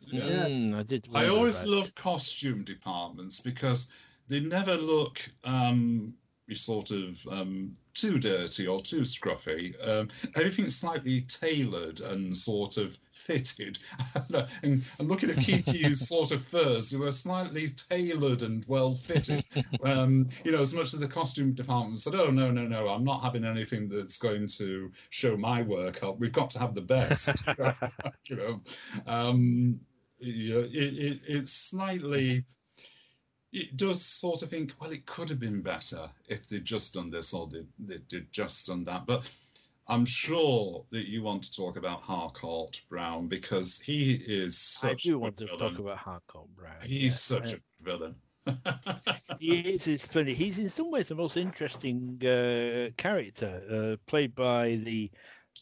Yeah. mm, I did. I always about love costume departments because they never look um, sort of um, too dirty or too scruffy. Um, everything's slightly tailored and sort of fitted. and, and looking at Kiki's sort of furs, they were slightly tailored and well fitted. um, you know, as much as the costume department said, "Oh no, no, no, I'm not having anything that's going to show my work up. We've got to have the best." you know, um, yeah, it, it, it's slightly. It does sort of think, well, it could have been better if they'd just done this or they, they, would just done that. But I'm sure that you want to talk about Harcourt Brown because he is such. I do a want to talk about Harcourt Brown. He's yes. such Uh, a villain. he is is funny. He's in some ways the most interesting uh, character, uh, played by the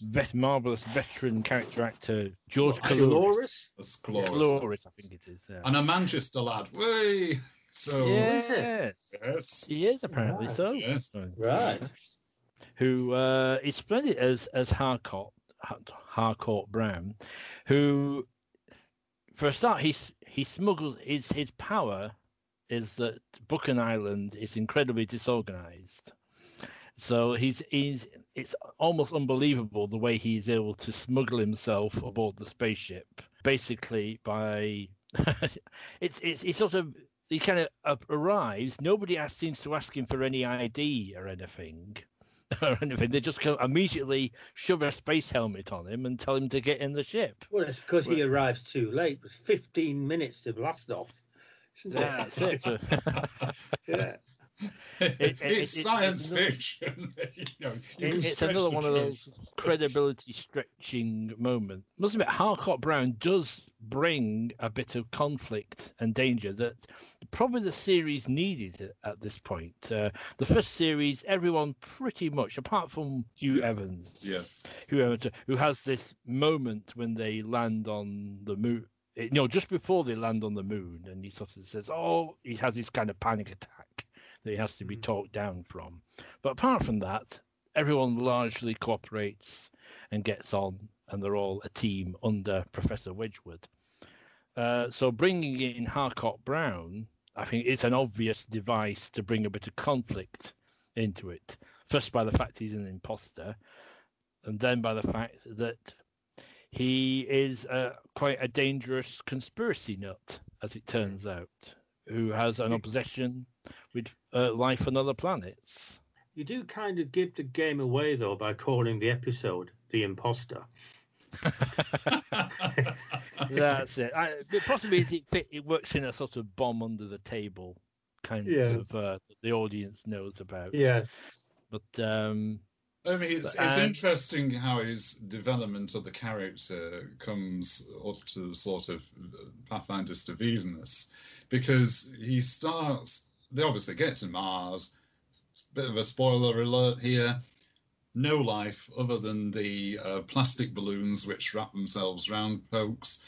vet- marvelous veteran character actor George Well, I Coulouris. Dolores? That's glorious. Coulouris, I think it is. Yeah. And a Manchester lad. Way! So, yes, yes. he is apparently Right. so. Yes. Right. Who uh, is splendid as as Harcourt Harcourt Brown, who, for a start, he he smuggles his his power is that Buchan Island is incredibly disorganized. So he's he's it's almost unbelievable the way he's able to smuggle himself aboard the spaceship, basically by it's it's he sort of he kind of uh, arrives. Nobody asks, seems to ask him for any ID or anything. Or anything, they just go immediately shove a space helmet on him and tell him to get in the ship. Well, it's because he arrives too late. With 15 minutes to blast off. Yeah, that's it. Yeah. it- it's it- science fiction. you know, you It- it's another the one of those credibility stretching moments. Must admit, Harcourt Brown does bring a bit of conflict and danger that probably the series needed at- this point. Uh, the first series, everyone pretty much, apart from Hugh Evans, Yeah, who who has this moment when they land on the moon. You know, just before they land on the moon, and he sort of says, "Oh," he has this kind of panic attack that he has to be Mhm. talked down from. But apart from that, everyone largely cooperates and gets on, and they're all a team under Professor Wedgwood. Uh, so bringing in Harcourt Brown, I think it's an obvious device to bring a bit of conflict into it. First, by the fact he's an imposter, and then by the fact that he is uh, quite a dangerous conspiracy nut, as it turns out, who has an obsession with uh, life on other planets. You do kind of give the game away though by calling the episode "The Imposter." That's it. I, the it, fit, it works in a sort of bomb under the table kind Yeah. of uh, that the audience knows about. Yes. But um, I mean, it's, it's um, interesting how his development of the character comes up to sort of Pathfinder's to Venus, because he starts. They obviously get to Mars. Bit of a spoiler alert here. No life other than the uh, plastic balloons which wrap themselves round folks,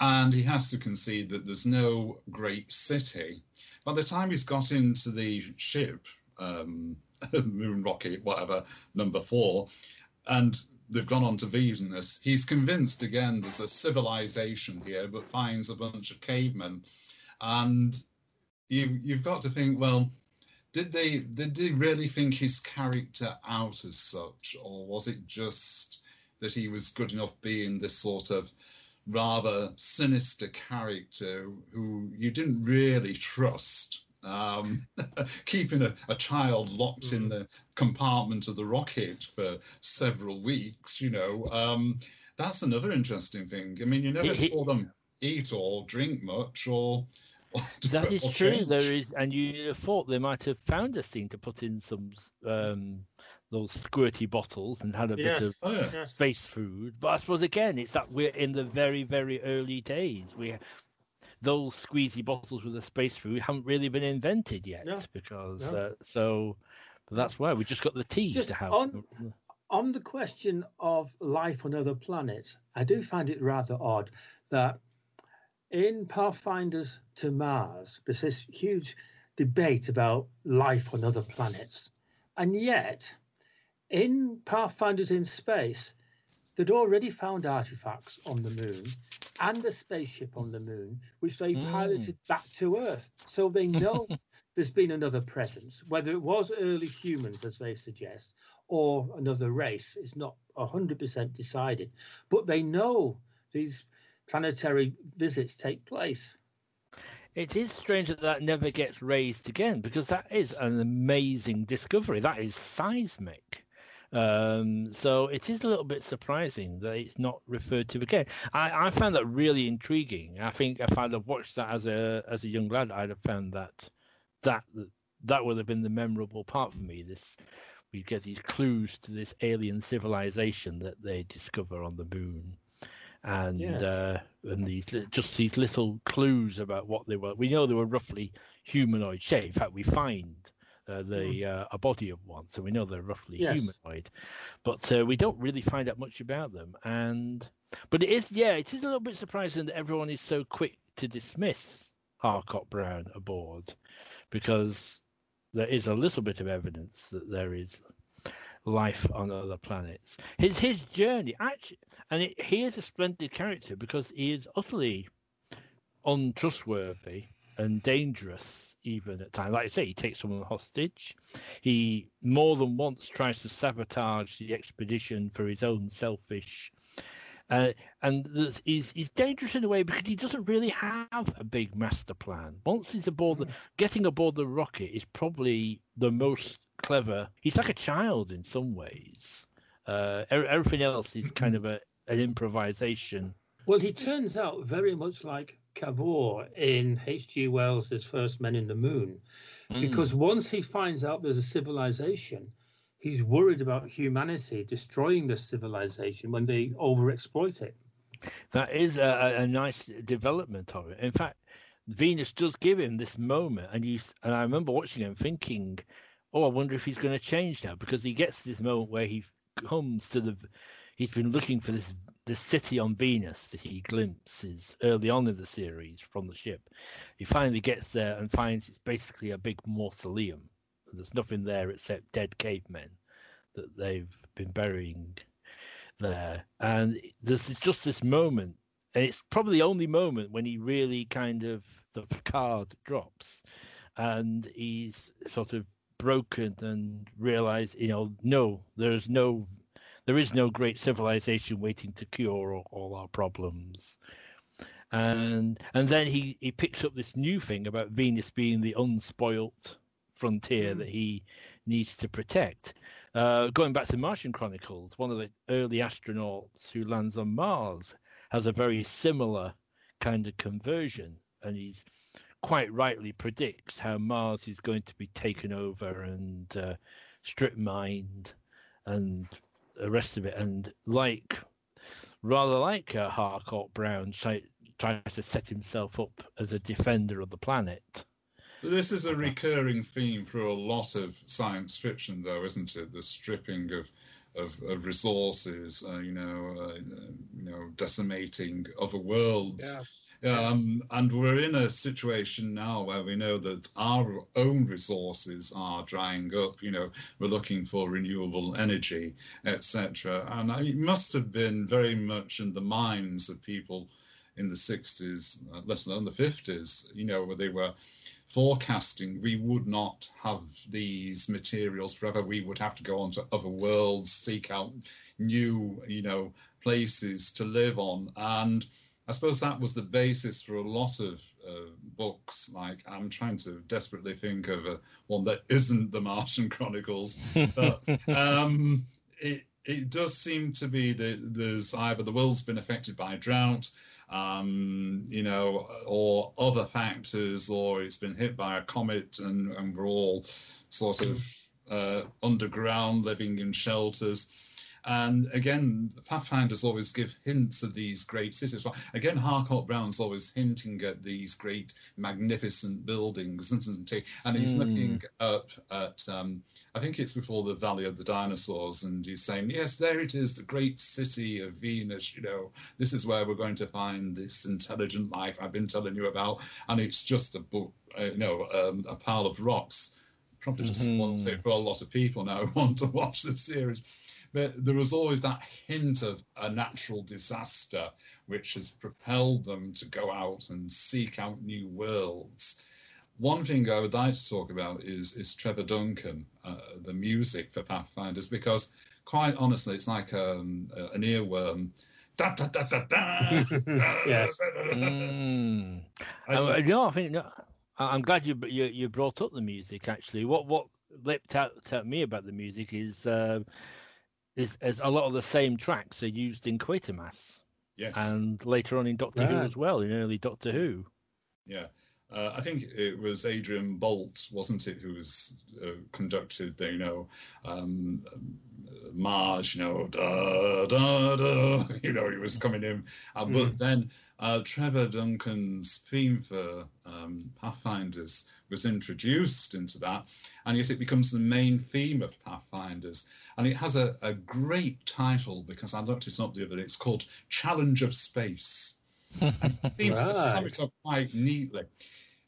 and he has to concede that there's no great city. By the time he's got into the ship, um, moon rocket, whatever, number four, and they've gone on to Venus. He's convinced again there's a civilization here, but finds a bunch of cavemen, and you you've got to think, well, did they did they really think his character out as such, or was it just that he was good enough being this sort of rather sinister character who you didn't really trust? Um, keeping a, a child locked in the compartment of the rocket for several weeks, you know, um, that's another interesting thing. I mean, you never He- he- saw them eat or drink much or. or that is or true. There is, and you thought they might have found a thing to put in some um, those squirty bottles and had a Yes. bit of Oh, yeah. Yeah. space food. But I suppose again, it's that we're in the very, very early days. We those squeezy bottles with the space food haven't really been invented yet No, because no. uh, so. That's why we just got the tea Just to have. on- on the question of life on other planets, I do find it rather odd that in Pathfinders to Mars, there's this huge debate about life on other planets. And yet, in Pathfinders in Space, they'd already found artifacts on the moon and a spaceship on the moon, which they Mm. piloted back to Earth. So they know there's been another presence, whether it was early humans, as they suggest, or another race is not 100% decided. But they know these planetary visits take place. It is strange that that never gets raised again because that is an amazing discovery. That is seismic. Um, so it is a little bit surprising that it's not referred to again. I, I found that really intriguing. I think if I'd have watched that as a as a young lad, I'd have found that that that would have been the memorable part for me. This we get these clues to this alien civilization that they discover on the moon and Yes. uh, and these just these little clues about what they were. We know they were roughly humanoid shape. In fact, we find uh, the uh, a body of one, so we know they're roughly Yes. humanoid. But uh, we don't really find out much about them. And but it is yeah, it is a little bit surprising that everyone is so quick to dismiss Harcourt Brown aboard, because there is a little bit of evidence that there is life on other planets. His his journey actually, and it, he is a splendid character because he is utterly untrustworthy and dangerous even at times. Like I say, he takes someone hostage. He more than once tries to sabotage the expedition for his own selfish. Uh, and there's- he's he's dangerous in a way because he doesn't really have a big master plan. Once he's aboard, the, getting aboard the rocket is probably the most clever. He's like a child in some ways. Uh, e- everything else is kind of a an improvisation Well, he turns out very much like Cavor in H.G. Wells's First Men in the Moon, Mm. because once he finds out there's a civilization, he's worried about humanity destroying this civilization when they overexploit it. That is a, a a nice development of it. In fact, Venus does give him this moment, and you and I remember watching him thinking, "Oh, I wonder if he's going to change now," because he gets this moment where he comes to the. He's been looking for this this city on Venus that he glimpses early on in the series from the ship. He finally gets there and finds it's basically a big mausoleum. There's nothing there except dead cavemen that they've been burying there. And there's just this moment, and it's probably the only moment when he really kind of the card drops, and he's sort of broken and realize, you know, no, there's no, there is no great civilization waiting to cure all, all our problems. And and then he he picks up this new thing about Venus being the unspoilt frontier Mm. that he needs to protect. Uh, going back to Martian Chronicles, one of the early astronauts who lands on Mars has a very similar kind of conversion, and he's quite rightly predicts how Mars is going to be taken over and uh, strip mined and the rest of it. And like, rather like uh, Harcourt Brown try, tries to set himself up as a defender of the planet. This is a recurring theme for a lot of science fiction, though, isn't it? The stripping of of, of resources, uh, you know, uh, you know, decimating other worlds. Um, and we're in a situation now where we know that our own resources are drying up. You know, we're looking for renewable energy, etc. And it must have been very much in the minds of people in the 60s, uh, less than the 50s, you know, where they were forecasting we would not have these materials forever. We would have to go on to other worlds, seek out new, you know, places to live on. And I suppose that was the basis for a lot of uh, books. Like I'm trying to desperately think of a, one that isn't the Martian Chronicles, but um, it it does seem to be that there's either the world's been affected by drought, um, you know, or other factors, or it's been hit by a comet, and, and we're all sort of uh, underground, living in shelters. And again, the Pathfinders always give hints of these great cities. Well, Again, Harcourt Brown's always hinting at these great, magnificent buildings, isn't he? And he's Mm. looking up at, um, I think it's before the Valley of the Dinosaurs, and he's saying, Yes, there it is, the great city of Venus. You know, this is where we're going to find this intelligent life I've been telling you about. And it's just a book, uh, you know, um, a pile of rocks. Probably just Mhm. won't say for a lot of people now who want to watch the series. But there was always that hint of a natural disaster which has propelled them to go out and seek out new worlds. One thing I would like to talk about is is Trevor Duncan, uh, the music for Pathfinders, because quite honestly, it's like um, a- an earworm. Da, da, da, da, da, da, Yes. Mm. I- Uh, no, I think no, I- I'm glad you, you you brought up the music. Actually, what what leapt out at me about the music is uh, is, is a lot of the same tracks are used in Quatermass Yes. and later on in Doctor Who as well, in early Doctor Who. Yeah. Uh, I think it was Adrian Boult, wasn't it, who was uh, conducted the, you know, um, Marge, you know, da, da, da, you know, he was coming in. Uh, But then uh, Trevor Duncan's theme for um, Pathfinders was introduced into that. And yet it becomes the main theme of Pathfinders. And it has a, a great title because I looked it up the other day. It's called Challenge of Space. It seems to sum it up quite neatly.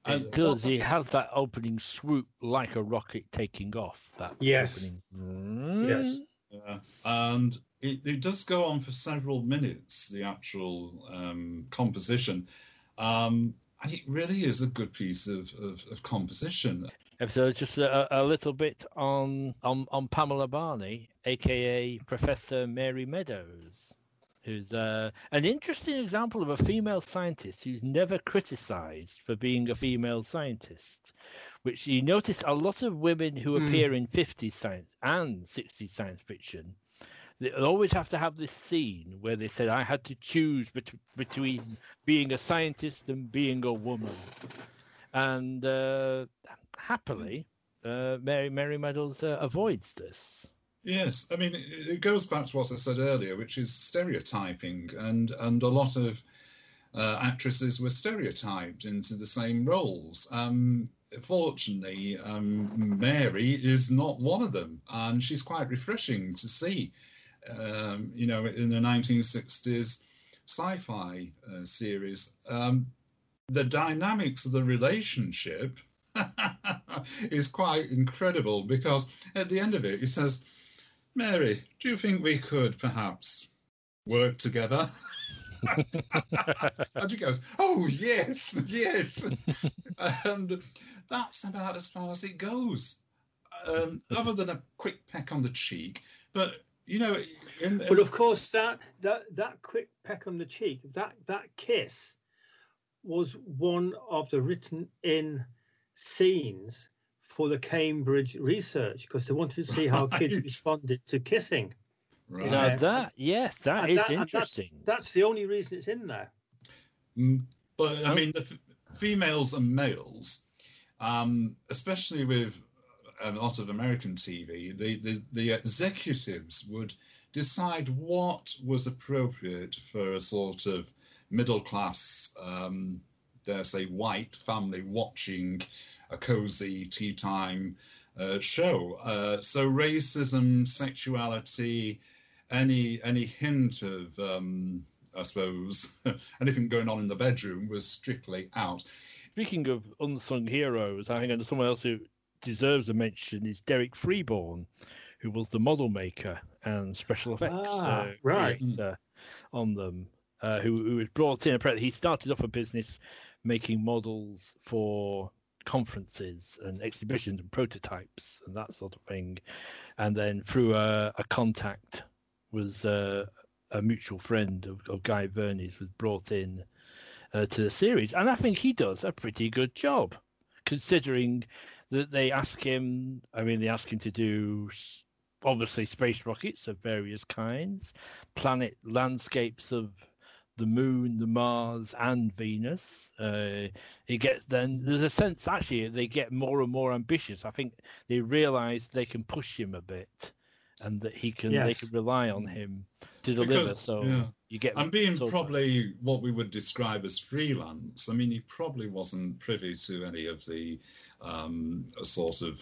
And It does. It has that opening swoop like a rocket taking off. That Yes. opening. Yes. Yeah. And it, it does go on for several minutes, the actual um, composition. Um, and it really is a good piece of, of, of composition. So just a, a little bit on, on on Pamela Barney, aka Professor Mary Meadows, who's uh, an interesting example of a female scientist who's never criticised for being a female scientist. Which you notice a lot of women who Hmm. appear in 50s science and 60s science fiction, they always have to have this scene where they said I had to choose bet- between being a scientist and being a woman, and uh, happily, uh, Mary Mary Meadows uh, avoids this. Yes, I mean it goes back to what I said earlier, which is stereotyping, and and a lot of uh, actresses were stereotyped into the same roles. Um, fortunately, um, Mary is not one of them, and she's quite refreshing to see. Um, you know, in the 1960s sci-fi uh, series, um, the dynamics of the relationship is quite incredible because at the end of it, he says, "Mary, do you think we could perhaps work together?" and she goes, "Oh yes, yes," and that's about as far as it goes. Um, other than a quick peck on the cheek, but you know, in, But of course, that that that quick peck on the cheek, that that kiss, was one of the written in scenes for the Cambridge research because they wanted to see how kids responded to kissing. right. Now that yes, that And is that- and that's- interesting. That's the only reason it's in there. Mm, But I Oh. mean, the f- females and males, um, especially with a lot of American TV, the, the, the executives would decide what was appropriate for a sort of middle class, um, dare say, white family watching a cozy tea time uh, show. Uh, so racism, sexuality, any any hint of um, I suppose anything going on in the bedroom was strictly out. Speaking of unsung heroes, I think someone else who deserves a mention is Derek Freeborn, who was the model maker and special effects Ah, uh, right. on them. Uh, who, who was brought in. He started off a business making models for conferences and exhibitions and prototypes and that sort of thing, and then through a, a contact was uh, a mutual friend of, of Guy Verney's was brought in uh, to the series, and I think he does a pretty good job, considering that they ask him. I mean, they ask him to do obviously space rockets of various kinds, planet landscapes of the moon, the Mars, and Venus. Uh, it gets then there's a sense actually they get more and more ambitious. I think they realise they can push him a bit, and that he can they can rely on him to deliver. Because- so yeah. you get And being sort of- probably what we would describe as freelance, I mean, he probably wasn't privy to any of the um, sort of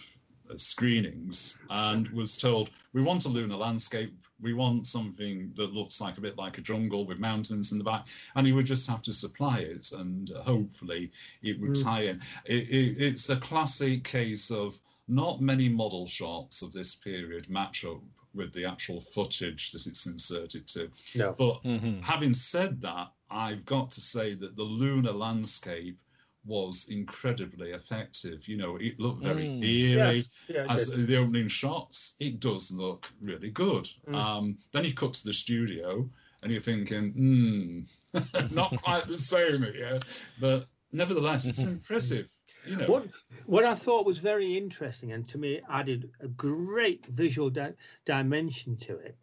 screenings and was told, we want a lunar landscape, we want something that looks like a bit like a jungle with mountains in the back, and he would just have to supply it, and hopefully it would Mm. tie in. It, it, it's a classic case of not many model shots of this period match up with the actual footage that it's inserted to. No. But Mhm. having said that, I've got to say that the lunar landscape was incredibly effective. You know, it looked very Mm. eerie. Yes, yeah, As did. the opening shots, it does look really good. Mm. Um, then you cut to the studio, and you're thinking, hmm, not quite the same here, but nevertheless, it's impressive. You know, What what I thought was very interesting and to me added a great visual di- dimension to it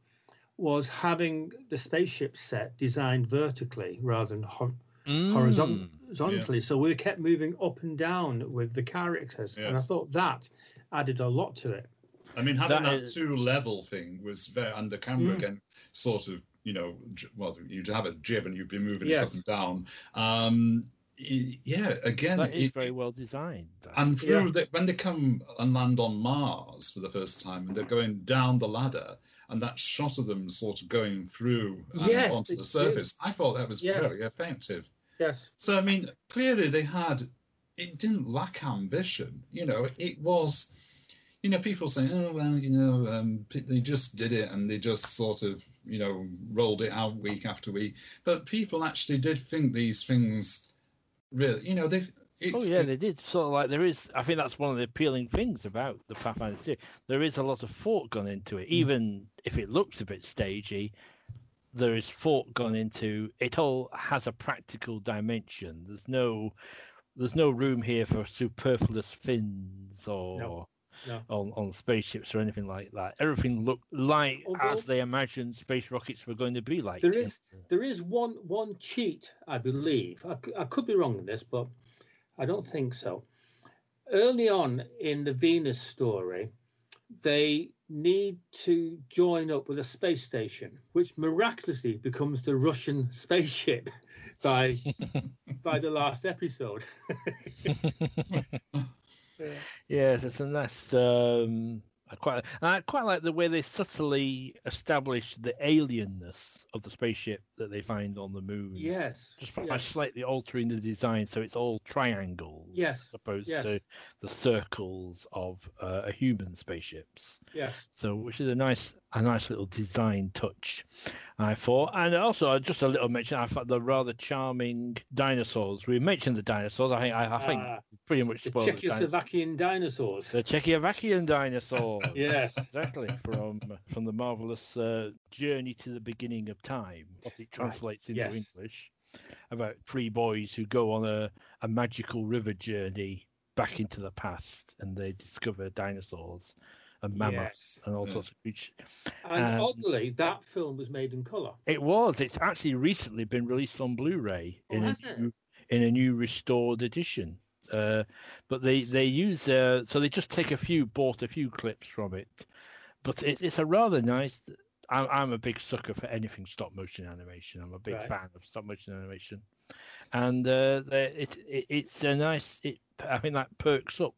was having the spaceship set designed vertically rather than hor- horizon- Mm. horizontally. So we kept moving up and down with the characters, and I thought that added a lot to it. I mean, having That that, is- two level thing was very, and the camera Mm. again, sort of, you know, well, you'd have a jib and you'd be moving it up and down. Um, yeah, again, That is it- very well designed. and through Yeah. the, when they come and land on Mars for the first time, and they're going down the ladder, and that shot of them sort of going through and Yes, onto the it's surface, I thought that was Yes. very effective. Yes. So I mean, clearly they had. It didn't lack ambition. You know, it was. You know, people saying, "Oh well, you know, um, they just did it and they just sort of, you know, rolled it out week after week." But people actually did think these things. Really, you know, they. It's, Oh yeah, they did. Sort of like there is. I think that's one of the appealing things about the Pathfinder series. There is a lot of thought gone into it, even if it looks a bit stagey. There is thought gone into it. All has a practical dimension. There's no, there's no room here for superfluous fins or No. on on spaceships or anything like that. Everything looked like Although- as they imagined space rockets were going to be like. There is there is one one cheat, I believe. I, I could be wrong in this, but I don't think so. Early on in the Venus story, they need to join up with a space station, which miraculously becomes the Russian spaceship by by the last episode. Yes, it's a nice. Um, I quite, and I quite like the way they subtly establish the alienness of the spaceship that they find on the moon. Yes. just by yes. slightly altering the design so it's all triangles, Yes, as opposed yes. to the circles of uh, a human spaceships. yes. So, which is a nice, a nice little design touch, I thought. And also, just a little mention, I thought the rather charming dinosaurs. We mentioned the dinosaurs. I think, I, I think, Ah, pretty much the. Czechoslovakian dinosaurs. The Czechoslovakian dinosaurs. Yes. exactly. From from the marvelous uh, journey to the beginning of time, what it translates into yes. English, about three boys who go on a, a magical river journey back into the past, and they discover dinosaurs and mammoths Yes. and all Yeah. sorts of creatures. And Um, oddly, that film was made in colour. It was. It's actually recently been released on Blu-ray Oh, in a new, in a new restored edition. Uh, but they they use uh, so they just take a few bought a few clips from it, but it, it's a rather nice. I'm I'm a big sucker for anything stop motion animation. I'm a big Right. fan of stop motion animation, and uh, it, it it's a nice. It I think that perks up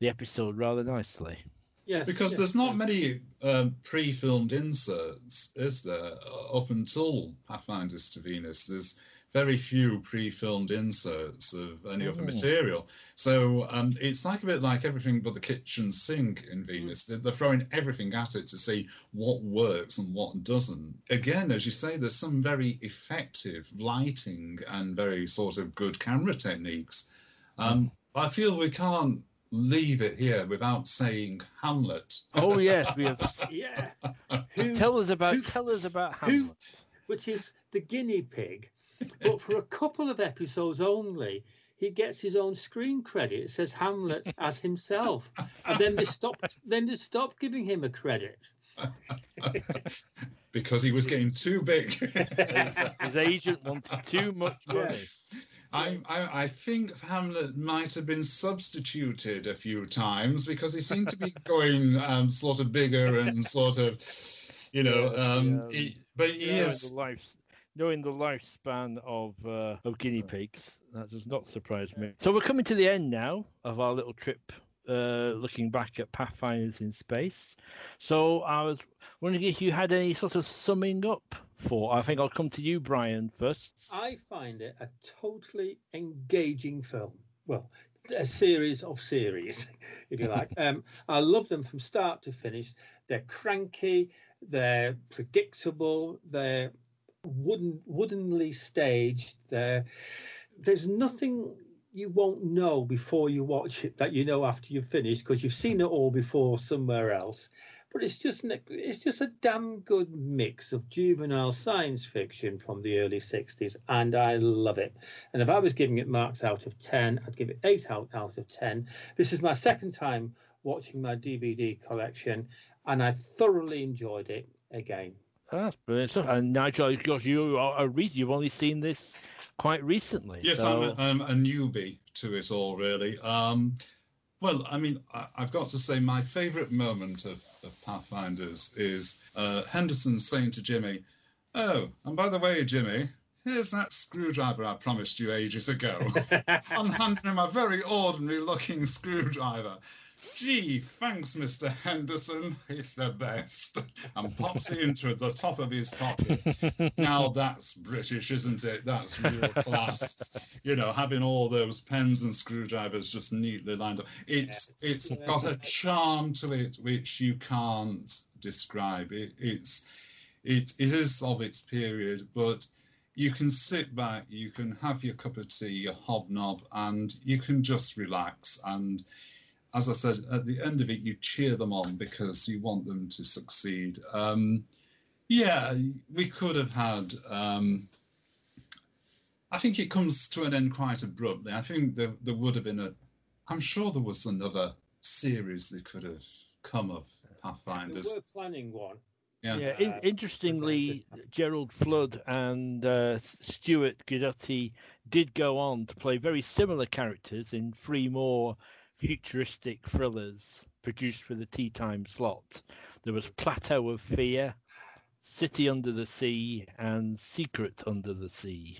the episode rather nicely. Yes. Because yes, there's not many um, pre-filmed inserts, is there? uh, Up until Pathfinders to Venus, there's very few pre-filmed inserts of any other Mm. material. So um, it's like a bit like everything but the kitchen sink in Venus. They're, they're throwing everything at it to see what works and what doesn't. Again, as you say, there's some very effective lighting and very sort of good camera techniques. Um, I feel we can't leave it here without saying Hamlet. Oh yes, we have. Yeah. Who, Tell us about who- tell us about who- Hamlet. which is the guinea pig, but for a couple of episodes only, he gets his own screen credit. It says Hamlet as himself, and then they stopped. Then they stopped giving him a credit. because he was getting too big. His agent wanted too much money. I, I, I think Hamlet might have been substituted a few times because he seemed to be going um, sort of bigger and sort of, you know, um, yeah. he, but he is. the life, knowing the lifespan of uh, of guinea pigs, that does not surprise me. So we're coming to the end now of our little trip, uh, looking back at Pathfinders in space. So I was wondering if you had any sort of summing up for. I think I'll come to you, Brian, first. I find it a totally engaging film. Well, a series of series, if you like. Um, I love them from start to finish. They're cranky, they're predictable, they're wooden, woodenly staged. They're, there's nothing you won't know before you watch it that you know after you've finished because you've seen it all before somewhere else. But it's just an- it's just a damn good mix of juvenile science fiction from the early 60s, and I love it. And if I was giving it marks out of 10, I'd give it 8 out, out of 10. This is my second time watching my DVD collection, and I thoroughly enjoyed it again. That's brilliant stuff. And Nigel, of course, you are a reason you've only seen this quite recently. Yes, so... I'm, a, I'm a newbie to it all, really. Um, well, I mean, I, I've got to say, my favourite moment of, of Pathfinders is uh, Henderson saying to Jimmy, "Oh, and by the way, Jimmy, here's that screwdriver I promised you ages ago." I'm handing him a very ordinary-looking screwdriver. Gee, thanks, Mr. Henderson. It's the best. And pops it into the top of his pocket. Now that's British, isn't it? That's real class. You know, having all those pens and screwdrivers just neatly lined up. It's it's Yeah. got a charm to it which you can't describe. It, it's it, it is of its period, but you can sit back, you can have your cup of tea, your hobnob, and you can just relax. And as I said, at the end of it, you cheer them on because you want them to succeed. Um, yeah, we could have had. Um, I think it comes to an end quite abruptly. I think there, there would have been a. I'm sure there was another series that could have come of Pathfinders. We Pathfinders. were planning one. Yeah. Yeah, in, Uh, interestingly, Gerald Flood and uh, Stuart Guidotti did go on to play very similar characters in three more futuristic thrillers produced for the tea time slot. There was Plateau of Fear, City Under the Sea, and Secret Under the Sea.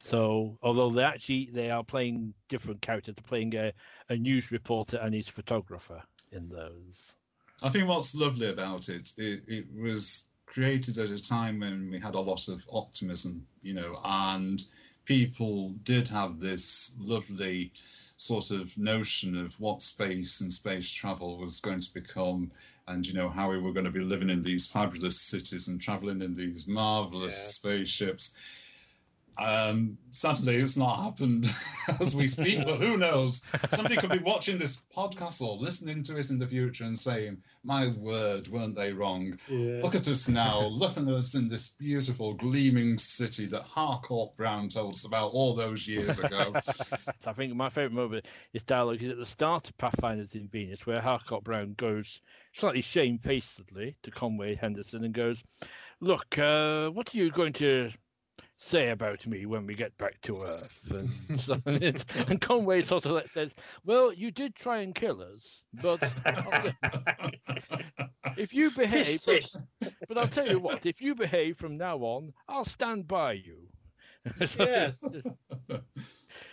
So, although they actually they are playing different characters, they're playing a, a news reporter and his photographer in those. I think what's lovely about it, it, it was created at a time when we had a lot of optimism, you know, and people did have this lovely sort of notion of what space and space travel was going to become and you know how we were going to be living in these fabulous cities and traveling in these marvelous Yeah. spaceships um sadly it's not happened as we speak but who knows somebody could be watching this podcast or listening to it in the future and saying my word weren't they wrong Yeah. Look at us now. Look at us in this beautiful, gleaming city that Harcourt Brown told us about all those years ago. I think my favourite moment is dialogue is at the start of Pathfinders in Venus, where Harcourt Brown goes slightly shamefacedly to Conway Henderson and goes, "Look, uh, what are you going to say about me when we get back to Earth?" And, so, and Conway sort of like says, "Well, you did try and kill us, but if you behave, Tis, but I'll tell you what, if you behave from now on, I'll stand by you." Yes.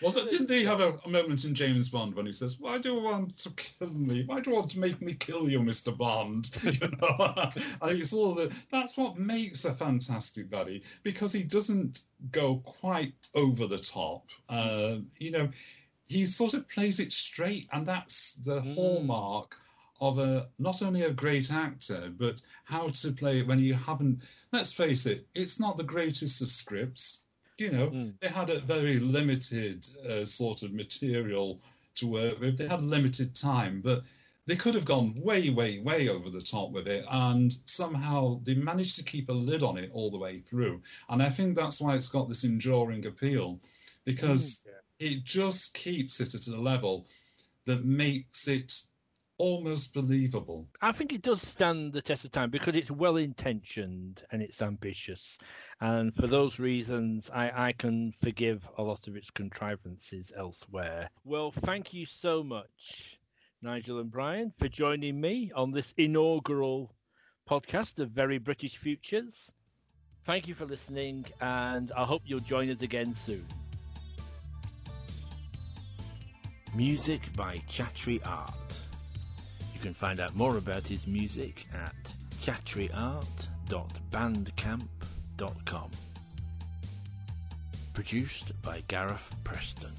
Was it? Didn't he have a, a moment in James Bond when he says, "Why do you want to kill me? Why do you want to make me kill you, Mister Bond?" You know, I think it's all the. That's what makes a fantastic buddy because he doesn't go quite over the top. Uh, you know, he sort of plays it straight, and that's the Mm. hallmark of a not only a great actor, but how to play it when you haven't. Let's face it, it's not the greatest of scripts. You know, Mm. they had a very limited uh, sort of material to work with. They had limited time, but they could have gone way, way, way over the top with it, and somehow they managed to keep a lid on it all the way through. And I think that's why it's got this enduring appeal, because Yeah. it just keeps it at a level that makes it almost believable. I think it does stand the test of time because it's well intentioned and it's ambitious. And for those reasons, I, I can forgive a lot of its contrivances elsewhere. Well, thank you so much, Nigel and Brian, for joining me on this inaugural podcast of Very British Futures. Thank you for listening, and I hope you'll join us again soon. Music by Chatry Art. You can find out more about his music at chatryart.bandcamp.com. Produced by Gareth Preston.